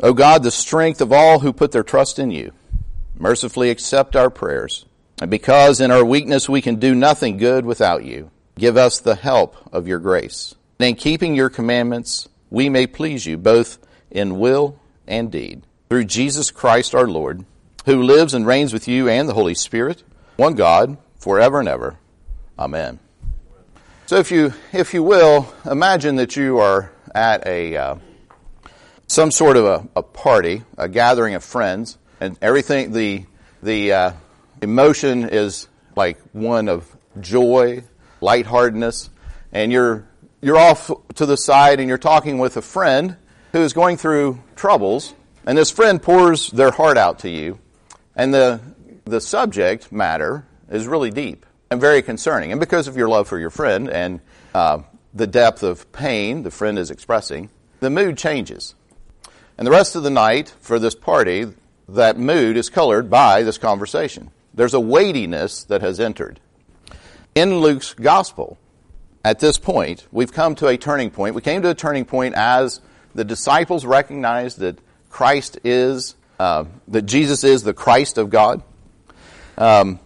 O God, the strength of all who put their trust in you, mercifully accept our prayers. And because in our weakness we can do nothing good without you, give us the help of your grace. And in keeping your commandments, we may please you both in will and deed. Through Jesus Christ our Lord, who lives and reigns with you and the Holy Spirit, one God, forever and ever. Amen. So if you, if you will, imagine that you are at a, uh, some sort of a, a, party, a gathering of friends, and everything, the, the uh, emotion is like one of joy, lightheartedness, and you're, you're off to the side and you're talking with a friend who is going through troubles, and this friend pours their heart out to you, and the, the subject matter is really deep and very concerning. And because of your love for your friend and uh, the depth of pain the friend is expressing, the mood changes. And the rest of the night for this party, that mood is colored by this conversation. There's a weightiness that has entered. In Luke's gospel, at this point, we've come to a turning point. We came to a turning point as the disciples recognized that Christ is, uh, that Jesus is the Christ of God. Um,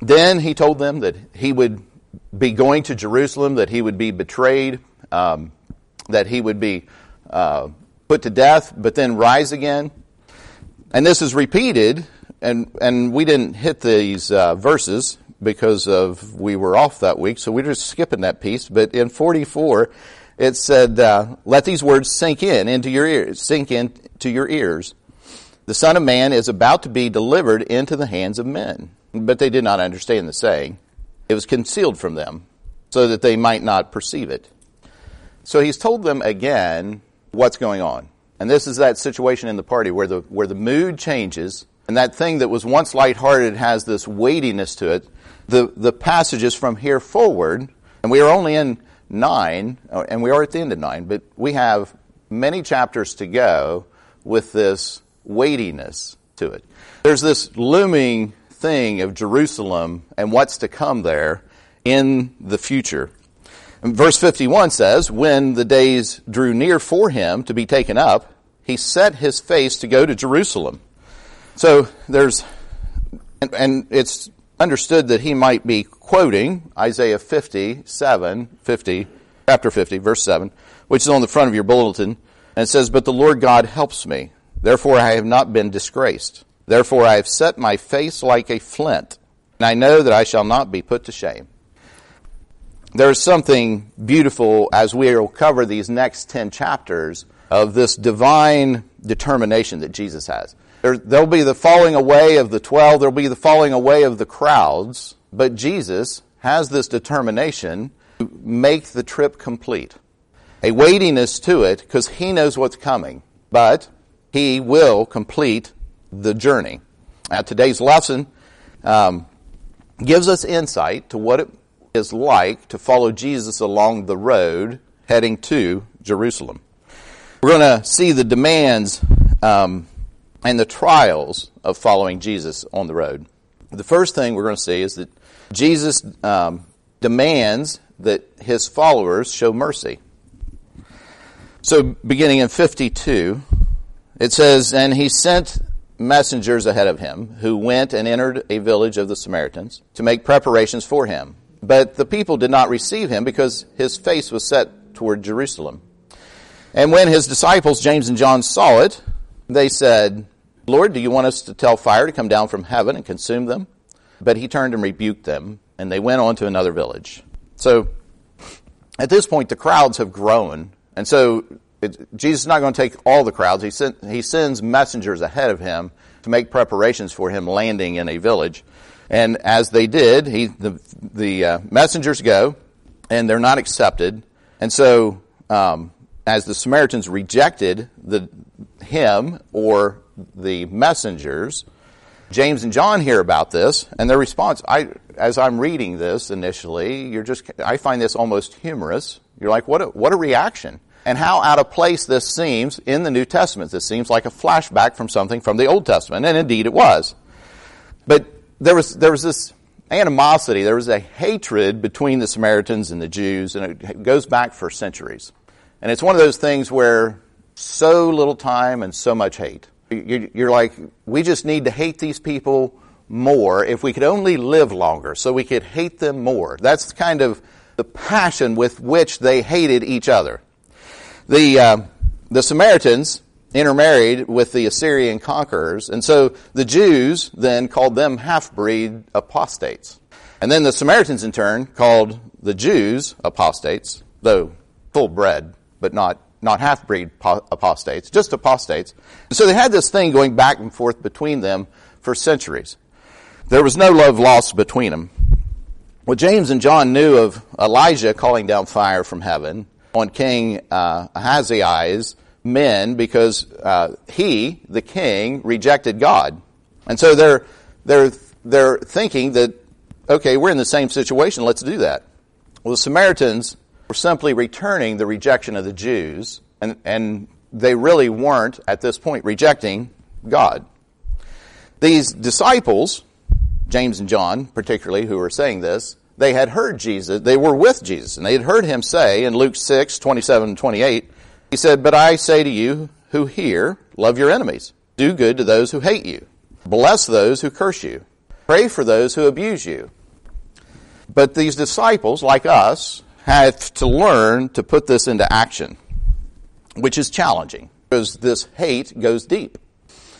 then he told them that he would be going to Jerusalem, that he would be betrayed, um, that he would be uh, put to death, but then rise again. And this is repeated, and, and we didn't hit these uh, verses because of we were off that week, so we're just skipping that piece. But in 44, it said, uh, "Let these words sink in into your ears, sink into your ears. The Son of Man is about to be delivered into the hands of men." But they did not understand the saying. It was concealed from them, so that they might not perceive it. So he's told them again what's going on. And this is that situation in the party where the, where the mood changes, and that thing that was once lighthearted has this weightiness to it. The, the passages from here forward, and we are only in nine, uh, and we are at the end of nine, but we have many chapters to go with this weightiness to it. There's this looming thing of Jerusalem and what's to come there in the future. Verse 51 says, When the days drew near for him to be taken up, he set his face to go to Jerusalem. So there's, and, and it's understood that he might be quoting Isaiah 57, 50, chapter 50, verse 7, which is on the front of your bulletin, and it says, But the Lord God helps me. Therefore I have not been disgraced. Therefore I have set my face like a flint, and I know that I shall not be put to shame. There's something beautiful as we will cover these next 10 chapters of this divine determination that Jesus has. There, there'll be the falling away of the 12, there'll be the falling away of the crowds, but Jesus has this determination to make the trip complete. A weightiness to it because he knows what's coming, but he will complete the journey. Now, today's lesson um, gives us insight to what it is like to follow Jesus along the road heading to Jerusalem. We're going to see the demands um, and the trials of following Jesus on the road. The first thing we're going to see is that Jesus um, demands that his followers show mercy. So, beginning in 52, it says, And he sent messengers ahead of him who went and entered a village of the Samaritans to make preparations for him. But the people did not receive him because his face was set toward Jerusalem. And when his disciples, James and John, saw it, they said, Lord, do you want us to tell fire to come down from heaven and consume them? But he turned and rebuked them, and they went on to another village. So at this point, the crowds have grown. And so it, Jesus is not going to take all the crowds. He, sent, he sends messengers ahead of him to make preparations for him landing in a village. And as they did, he, the, the uh, messengers go, and they're not accepted. And so, um, as the Samaritans rejected the, him or the messengers, James and John hear about this, and their response, I, as I'm reading this initially, you're just, I find this almost humorous. You're like, what a, what a reaction and how out of place this seems in the New Testament. This seems like a flashback from something from the Old Testament, and indeed it was. But there was, there was this animosity, there was a hatred between the Samaritans and the Jews, and it goes back for centuries. And it's one of those things where so little time and so much hate. You're like, we just need to hate these people more if we could only live longer so we could hate them more. That's kind of the passion with which they hated each other. The, uh, the Samaritans intermarried with the Assyrian conquerors, and so the Jews then called them half-breed apostates. And then the Samaritans in turn called the Jews apostates, though full bred, but not not half breed apostates, just apostates. So they had this thing going back and forth between them for centuries. There was no love lost between them. What James and John knew of Elijah calling down fire from heaven on King uh, Ahaziah's men because uh, he, the king, rejected God. And so they're, they're, they're thinking that, okay, we're in the same situation, let's do that. Well, the Samaritans were simply returning the rejection of the Jews, and, and they really weren't, at this point, rejecting God. These disciples, James and John particularly, who were saying this, they had heard Jesus, they were with Jesus, and they had heard him say in Luke 6, 27 and 28, he said, But I say to you who hear, love your enemies, do good to those who hate you, bless those who curse you, pray for those who abuse you. But these disciples, like us, have to learn to put this into action, which is challenging because this hate goes deep.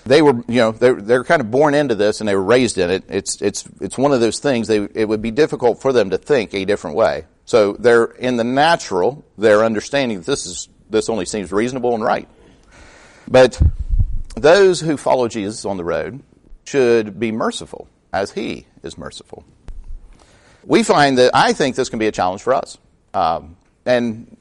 They were, you know, they're, they're kind of born into this and they were raised in it. It's, it's, it's one of those things, they, it would be difficult for them to think a different way. So they're, in the natural, they're understanding that this is, this only seems reasonable and right. But those who follow Jesus on the road should be merciful as he is merciful. We find that I think this can be a challenge for us. Um, and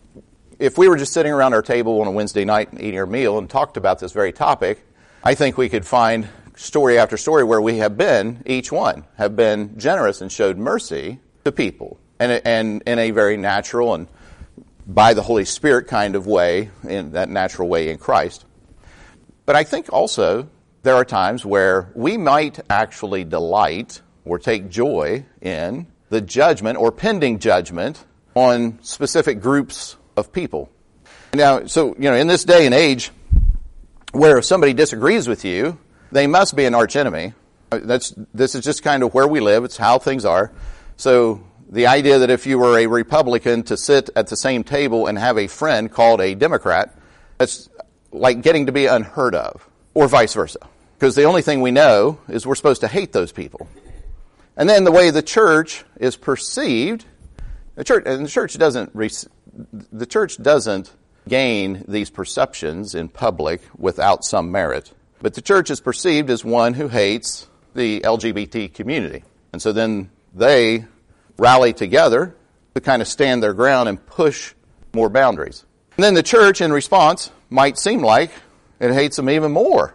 if we were just sitting around our table on a Wednesday night and eating our meal and talked about this very topic, I think we could find story after story where we have been, each one, have been generous and showed mercy to people. And, and in a very natural and by the Holy Spirit kind of way, in that natural way in Christ. But I think also there are times where we might actually delight or take joy in the judgment or pending judgment on specific groups of people. Now, so, you know, in this day and age where if somebody disagrees with you, they must be an archenemy. That's, this is just kind of where we live. It's how things are. So the idea that if you were a Republican to sit at the same table and have a friend called a Democrat, that's like getting to be unheard of, or vice versa. Because the only thing we know is we're supposed to hate those people. And then the way the church is perceived the church, and the church doesn't, the church doesn't gain these perceptions in public without some merit. But the church is perceived as one who hates the LGBT community. And so then they rally together to kind of stand their ground and push more boundaries. And then the church, in response, might seem like it hates them even more.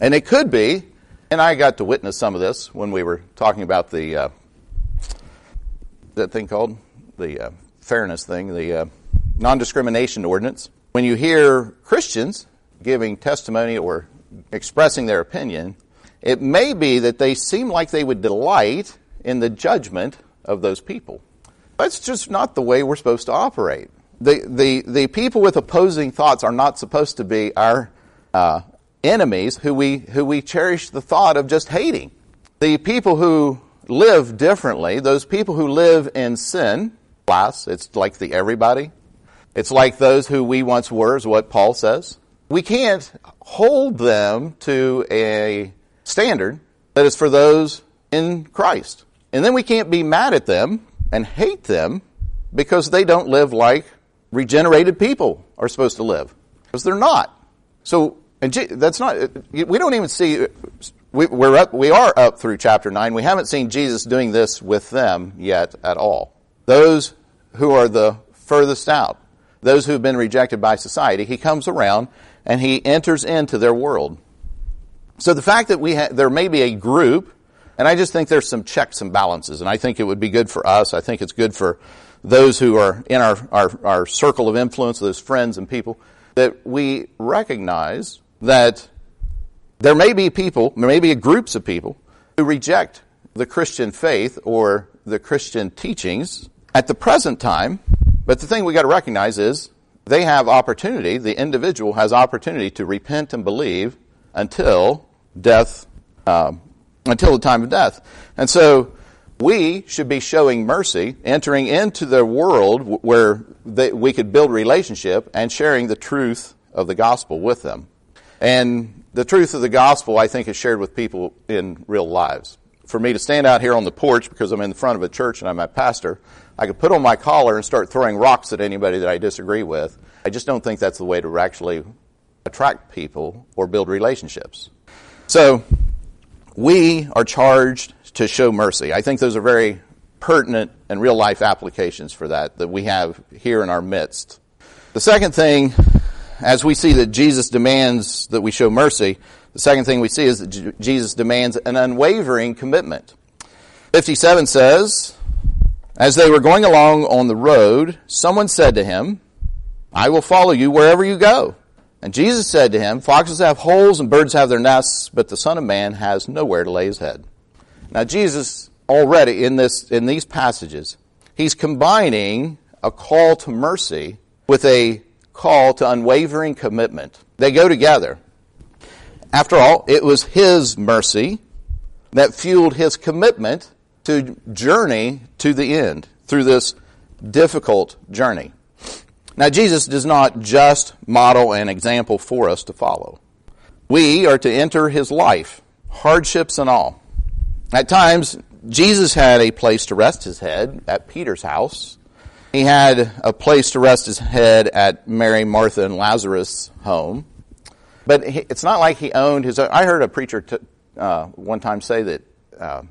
And it could be, and I got to witness some of this when we were talking about the, uh, that thing called? the uh, fairness thing, the uh, non discrimination ordinance, when you hear Christians giving testimony or expressing their opinion, it may be that they seem like they would delight in the judgment of those people. That's just not the way we're supposed to operate. The, the, the people with opposing thoughts are not supposed to be our uh, enemies who we, who we cherish the thought of just hating. The people who live differently, those people who live in sin, class. It's like the everybody. It's like those who we once were, is what Paul says. We can't hold them to a standard that is for those in Christ. And then we can't be mad at them and hate them because they don't live like regenerated people are supposed to live. Because they're not. So, and that's not, we don't even see, we, we're up, we are up through chapter 9. We haven't seen Jesus doing this with them yet at all. Those who are the furthest out, those who have been rejected by society, he comes around and he enters into their world. So the fact that we ha- there may be a group, and I just think there's some checks and balances, and I think it would be good for us. I think it's good for those who are in our, our, our circle of influence, those friends and people, that we recognize that there may be people, there may be groups of people who reject the Christian faith or the Christian teachings at the present time. But the thing we got to recognize is they have opportunity, the individual has opportunity to repent and believe until death, um, until the time of death. And so we should be showing mercy, entering into the world where they, we could build relationship and sharing the truth of the gospel with them. And the truth of the gospel, I think, is shared with people in real lives. For me to stand out here on the porch because I'm in the front of a church and I'm a pastor, I could put on my collar and start throwing rocks at anybody that I disagree with. I just don't think that's the way to actually attract people or build relationships. So, we are charged to show mercy. I think those are very pertinent and real life applications for that that we have here in our midst. The second thing, as we see that Jesus demands that we show mercy, the second thing we see is that Jesus demands an unwavering commitment. 57 says, As they were going along on the road, someone said to him, I will follow you wherever you go. And Jesus said to him, Foxes have holes and birds have their nests, but the Son of Man has nowhere to lay his head. Now Jesus already in this in these passages, he's combining a call to mercy with a call to unwavering commitment. They go together. After all, it was his mercy that fueled his commitment to journey to the end through this difficult journey. Now, Jesus does not just model an example for us to follow. We are to enter his life, hardships and all. At times, Jesus had a place to rest his head at Peter's house. He had a place to rest his head at Mary, Martha, and Lazarus' home. But it's not like he owned his own. I heard a preacher t- uh, one time say that uh,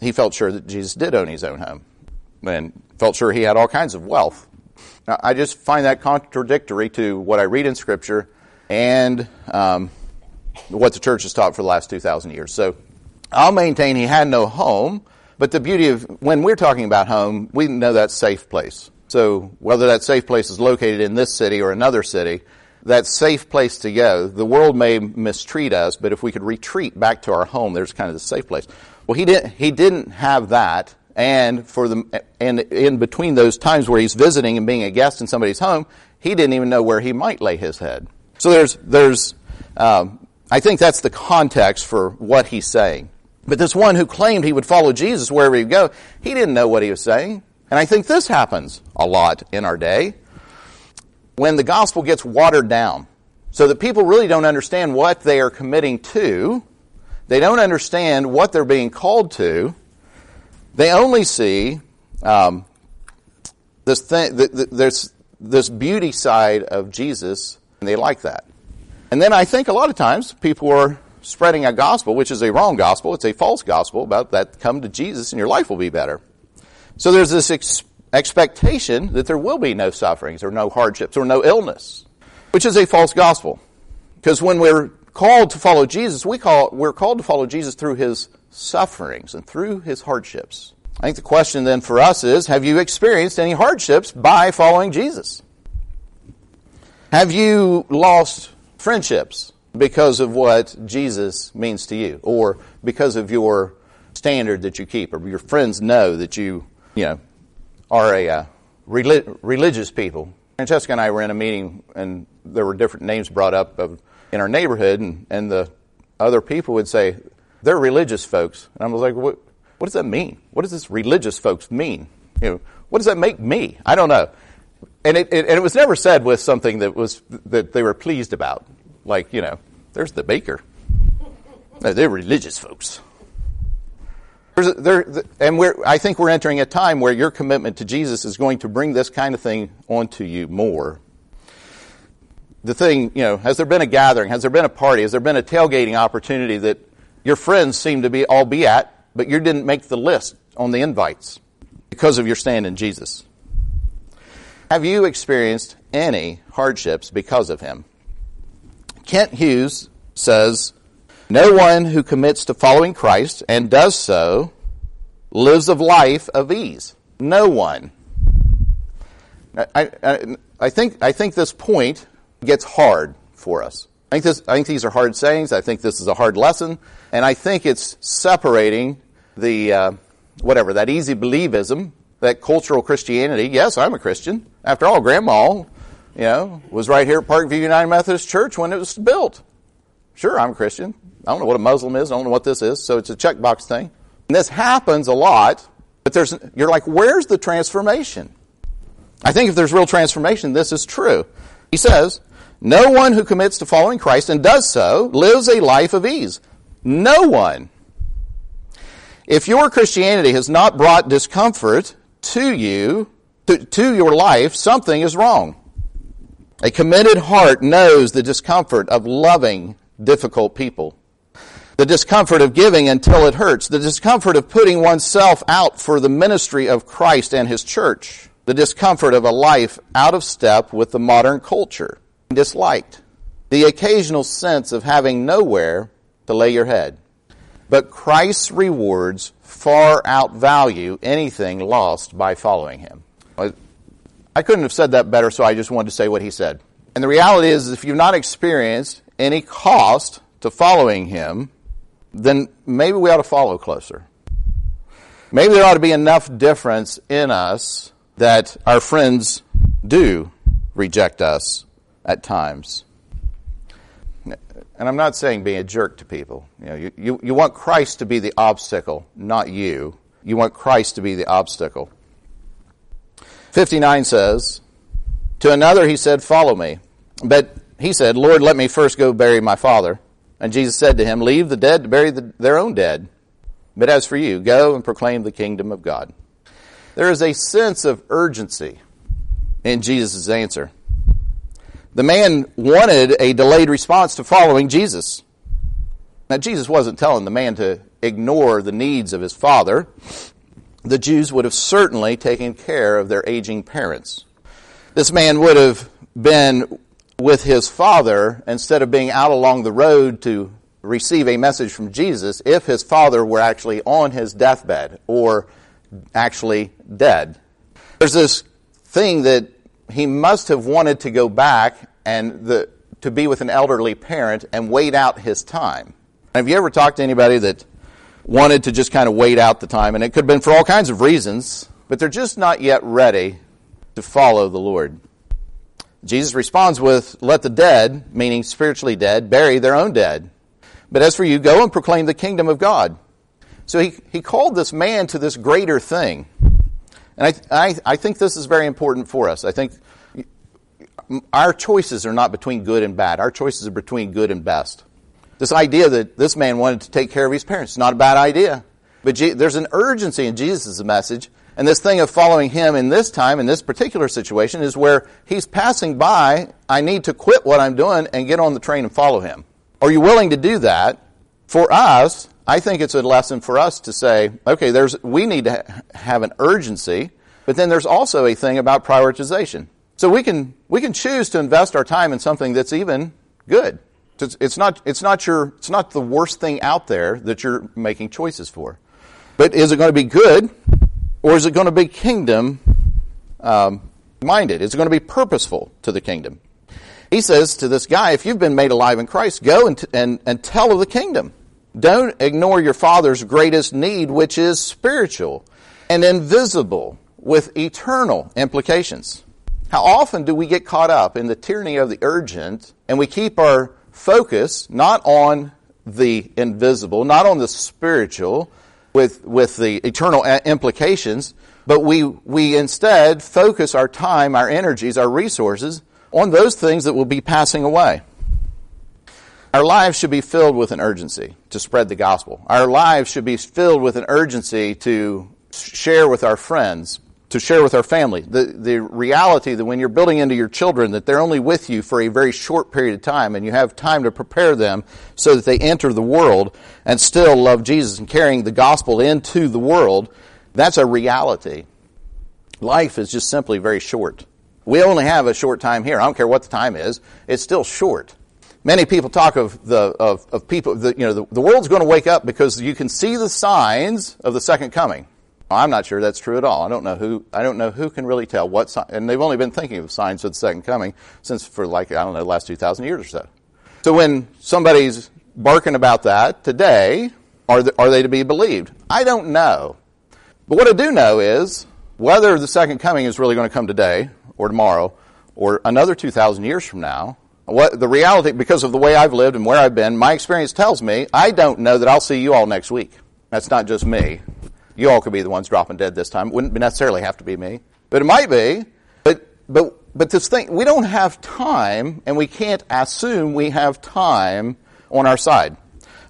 he felt sure that Jesus did own his own home and felt sure he had all kinds of wealth. Now, I just find that contradictory to what I read in Scripture and um, what the church has taught for the last 2,000 years. So I'll maintain he had no home, but the beauty of when we're talking about home, we know that safe place. So whether that safe place is located in this city or another city, that safe place to go. The world may mistreat us, but if we could retreat back to our home, there's kind of the safe place. Well, he didn't, he didn't have that. And for the, and in between those times where he's visiting and being a guest in somebody's home, he didn't even know where he might lay his head. So there's, there's, um, I think that's the context for what he's saying. But this one who claimed he would follow Jesus wherever he'd go, he didn't know what he was saying. And I think this happens a lot in our day. When the gospel gets watered down, so that people really don't understand what they are committing to, they don't understand what they're being called to, they only see um, this thing, there's this beauty side of Jesus, and they like that. And then I think a lot of times people are spreading a gospel, which is a wrong gospel. It's a false gospel about that come to Jesus and your life will be better. So there's this ex- expectation that there will be no sufferings or no hardships or no illness, which is a false gospel. Because when we're called to follow Jesus, we call, we're called to follow Jesus through his sufferings and through his hardships. I think the question then for us is, have you experienced any hardships by following Jesus? Have you lost friendships because of what Jesus means to you, or because of your standard that you keep, or your friends know that you, you know, are a uh, relig- religious people. Francesca and I were in a meeting, and there were different names brought up of, in our neighborhood, and, and the other people would say they're religious folks, and I was like, what? What does that mean? What does this religious folks mean? You know, what does that make me? I don't know. And it, it, and it was never said with something that was that they were pleased about. Like, you know, there's the baker. No, they're religious folks. There, and we're, I think we're entering a time where your commitment to Jesus is going to bring this kind of thing onto you more. The thing, you know, has there been a gathering? Has there been a party? Has there been a tailgating opportunity that your friends seem to be all be at, but you didn't make the list on the invites because of your stand in Jesus? Have you experienced any hardships because of him? Kent Hughes says, No one who commits to following Christ and does so lives a life of ease. No one. I, I, I, think, I think this point gets hard for us. I think, this, I think these are hard sayings. I think this is a hard lesson. And I think it's separating the, uh, whatever, that easy believism, that cultural Christianity. Yes, I'm a Christian. After all, Grandma you know, was right here at Parkview United Methodist Church when it was built. Sure, I'm a Christian. I don't know what a Muslim is. I don't know what this is. So it's a checkbox thing. And this happens a lot, but there's, you're like, where's the transformation? I think if there's real transformation, this is true. He says, no one who commits to following Christ and does so lives a life of ease. No one. If your Christianity has not brought discomfort to you, to, to your life, something is wrong. A committed heart knows the discomfort of loving difficult people. The discomfort of giving until it hurts. The discomfort of putting oneself out for the ministry of Christ and His church. The discomfort of a life out of step with the modern culture. Disliked. The occasional sense of having nowhere to lay your head. But Christ's rewards far outvalue anything lost by following Him. I couldn't have said that better, so I just wanted to say what he said. And the reality is, if you've not experienced any cost to following him, then maybe we ought to follow closer. Maybe there ought to be enough difference in us that our friends do reject us at times. And I'm not saying being a jerk to people. You, know, you, you, you want Christ to be the obstacle, not you. You want Christ to be the obstacle. 59 says, To another he said, Follow me. But he said, Lord, let me first go bury my father. And Jesus said to him, Leave the dead to bury the, their own dead. But as for you, go and proclaim the kingdom of God. There is a sense of urgency in Jesus' answer. The man wanted a delayed response to following Jesus. Now, Jesus wasn't telling the man to ignore the needs of his father. The Jews would have certainly taken care of their aging parents. This man would have been with his father instead of being out along the road to receive a message from Jesus if his father were actually on his deathbed or actually dead. There's this thing that he must have wanted to go back and the, to be with an elderly parent and wait out his time. Have you ever talked to anybody that wanted to just kind of wait out the time? And it could have been for all kinds of reasons, but they're just not yet ready to follow the Lord. Jesus responds with, Let the dead, meaning spiritually dead, bury their own dead. But as for you, go and proclaim the kingdom of God. So he, he called this man to this greater thing. And I, I, I think this is very important for us. I think our choices are not between good and bad. Our choices are between good and best. This idea that this man wanted to take care of his parents not a bad idea. But there's an urgency in Jesus' message and this thing of following him in this time, in this particular situation, is where he's passing by. I need to quit what I'm doing and get on the train and follow him. Are you willing to do that? For us, I think it's a lesson for us to say, okay, there's, we need to have an urgency, but then there's also a thing about prioritization. So we can, we can choose to invest our time in something that's even good. It's, not, it's not your, it's not the worst thing out there that you're making choices for. But is it going to be good? Or is it going to be kingdom um, minded? Is it going to be purposeful to the kingdom? He says to this guy, if you've been made alive in Christ, go and, and, and tell of the kingdom. Don't ignore your father's greatest need, which is spiritual and invisible with eternal implications. How often do we get caught up in the tyranny of the urgent and we keep our focus not on the invisible, not on the spiritual, with, with the eternal implications, but we, we instead focus our time, our energies, our resources on those things that will be passing away. Our lives should be filled with an urgency to spread the gospel. Our lives should be filled with an urgency to share with our friends, to share with our family. The, the reality that when you're building into your children that they're only with you for a very short period of time and you have time to prepare them so that they enter the world and still love Jesus and carrying the gospel into the world, that's a reality. Life is just simply very short. We only have a short time here. I don't care what the time is. It's still short. Many people talk of the of, of people. The, you know, the, the world's going to wake up because you can see the signs of the second coming. I'm not sure that's true at all. I don't know who, I don't know who can really tell what sign, and they've only been thinking of signs of the second coming since for like, I don't know, the last 2,000 years or so. So when somebody's barking about that today, are, are they to be believed? I don't know. But what I do know is whether the second coming is really going to come today or tomorrow, or another 2,000 years from now, what the reality, because of the way I've lived and where I've been, my experience tells me I don't know that I'll see you all next week. That's not just me. You all could be the ones dropping dead this time. It wouldn't necessarily have to be me, but it might be. But but but this thing, we don't have time, and we can't assume we have time on our side.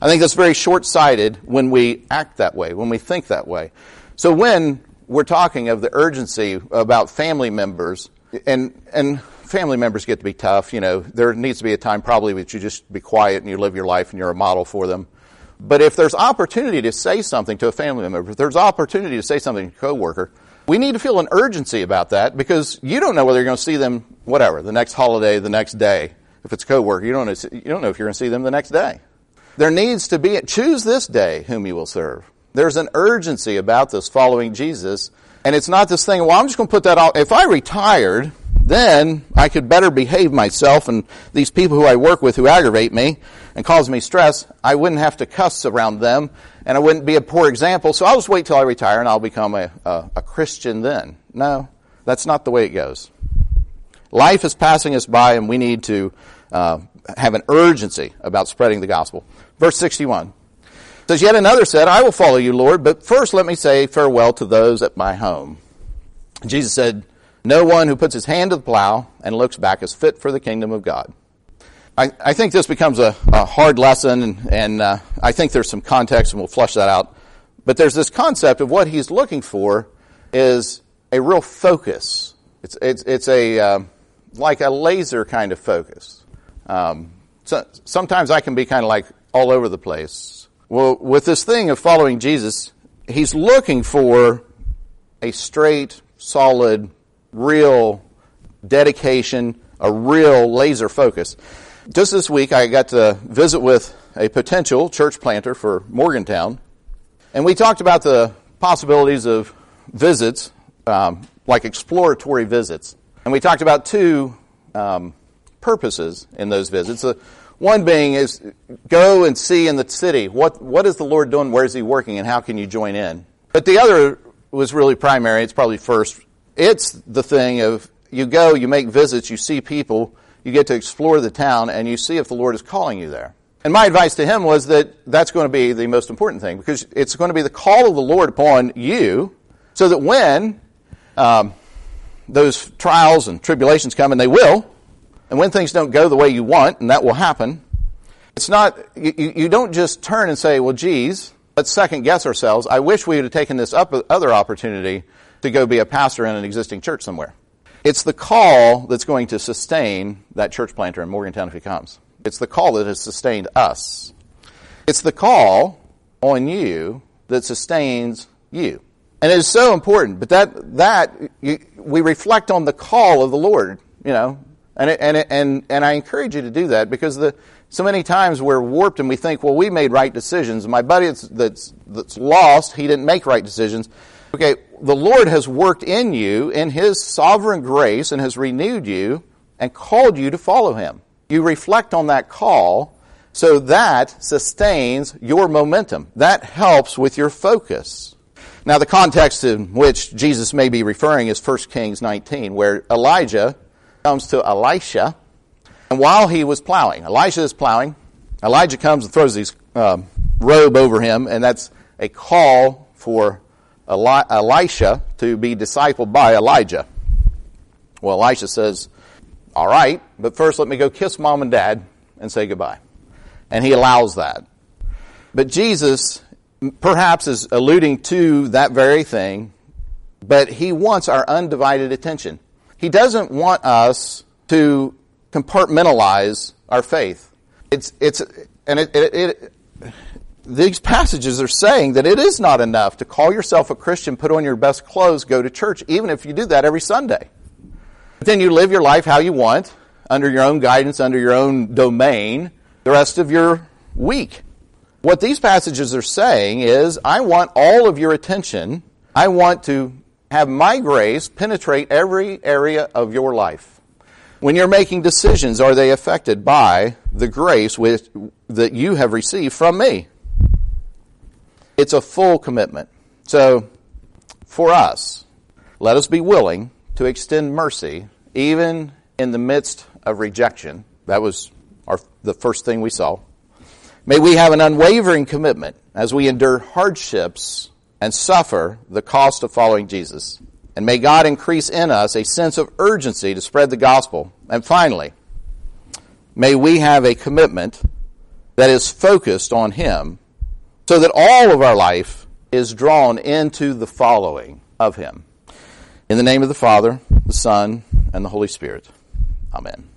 I think that's very short-sighted when we act that way, when we think that way. So when we're talking of the urgency about family members, and and family members get to be tough. You know, there needs to be a time probably that you just be quiet and you live your life and you're a model for them. But if there's opportunity to say something to a family member, if there's opportunity to say something to a coworker, we need to feel an urgency about that because you don't know whether you're going to see them, whatever, the next holiday, the next day. If it's a coworker, you don't know, you don't know if you're going to see them the next day. There needs to be, a choose this day whom you will serve. There's an urgency about this following Jesus. And it's not this thing, well, I'm just going to put that off. If I retired, then I could better behave myself and these people who I work with who aggravate me and cause me stress, I wouldn't have to cuss around them and I wouldn't be a poor example. So I'll just wait till I retire and I'll become a, a, a Christian then. No, that's not the way it goes. Life is passing us by and we need to uh, have an urgency about spreading the gospel. Verse 61 says, Yet another said, I will follow you, Lord, but first let me say farewell to those at my home. Jesus said, no one who puts his hand to the plow and looks back is fit for the kingdom of God. I, I think this becomes a, a hard lesson, and, and uh, I think there's some context, and we'll flush that out. But there's this concept of what he's looking for is a real focus. It's, it's, it's a, uh, like a laser kind of focus. Um, so, sometimes I can be kind of like all over the place. Well, with this thing of following Jesus, he's looking for a straight, solid real dedication, a real laser focus. Just this week, I got to visit with a potential church planter for Morgantown, and we talked about the possibilities of visits, um, like exploratory visits. And we talked about two um, purposes in those visits. Uh, one being is go and see in the city what what is the Lord doing, where is He working, and how can you join in. But the other was really primary. It's probably first it's the thing of you go, you make visits, you see people, you get to explore the town, and you see if the Lord is calling you there. And my advice to him was that that's going to be the most important thing because it's going to be the call of the Lord upon you so that when um, those trials and tribulations come, and they will, and when things don't go the way you want, and that will happen, it's not, you, you don't just turn and say, well, geez, let's second guess ourselves. I wish we would have taken this up, other opportunity to go be a pastor in an existing church somewhere. It's the call that's going to sustain that church planter in Morgantown if he comes. It's the call that has sustained us. It's the call on you that sustains you. And it is so important, but that, that, you, we reflect on the call of the Lord, you know, and, it, and, it, and, and I encourage you to do that because the, so many times we're warped and we think, well, we made right decisions. My buddy that's, that's, that's lost, he didn't make right decisions. Okay, the Lord has worked in you in His sovereign grace and has renewed you and called you to follow Him. You reflect on that call, so that sustains your momentum. That helps with your focus. Now, the context in which Jesus may be referring is 1 Kings 19, where Elijah comes to Elisha, and while he was plowing, Elisha is plowing, Elijah comes and throws his um, robe over him, and that's a call for Eli- Elisha to be discipled by Elijah. Well, Elisha says, All right, but first let me go kiss mom and dad and say goodbye. And he allows that. But Jesus perhaps is alluding to that very thing, but he wants our undivided attention. He doesn't want us to compartmentalize our faith. It's, it's, and it, it, it these passages are saying that it is not enough to call yourself a Christian, put on your best clothes, go to church, even if you do that every Sunday. But then you live your life how you want, under your own guidance, under your own domain, the rest of your week. What these passages are saying is, I want all of your attention. I want to have my grace penetrate every area of your life. When you're making decisions, are they affected by the grace with, that you have received from me? It's a full commitment. So, for us, let us be willing to extend mercy even in the midst of rejection. That was our, the first thing we saw. May we have an unwavering commitment as we endure hardships and suffer the cost of following Jesus. And may God increase in us a sense of urgency to spread the gospel. And finally, may we have a commitment that is focused on Him so that all of our life is drawn into the following of Him. In the name of the Father, the Son, and the Holy Spirit. Amen.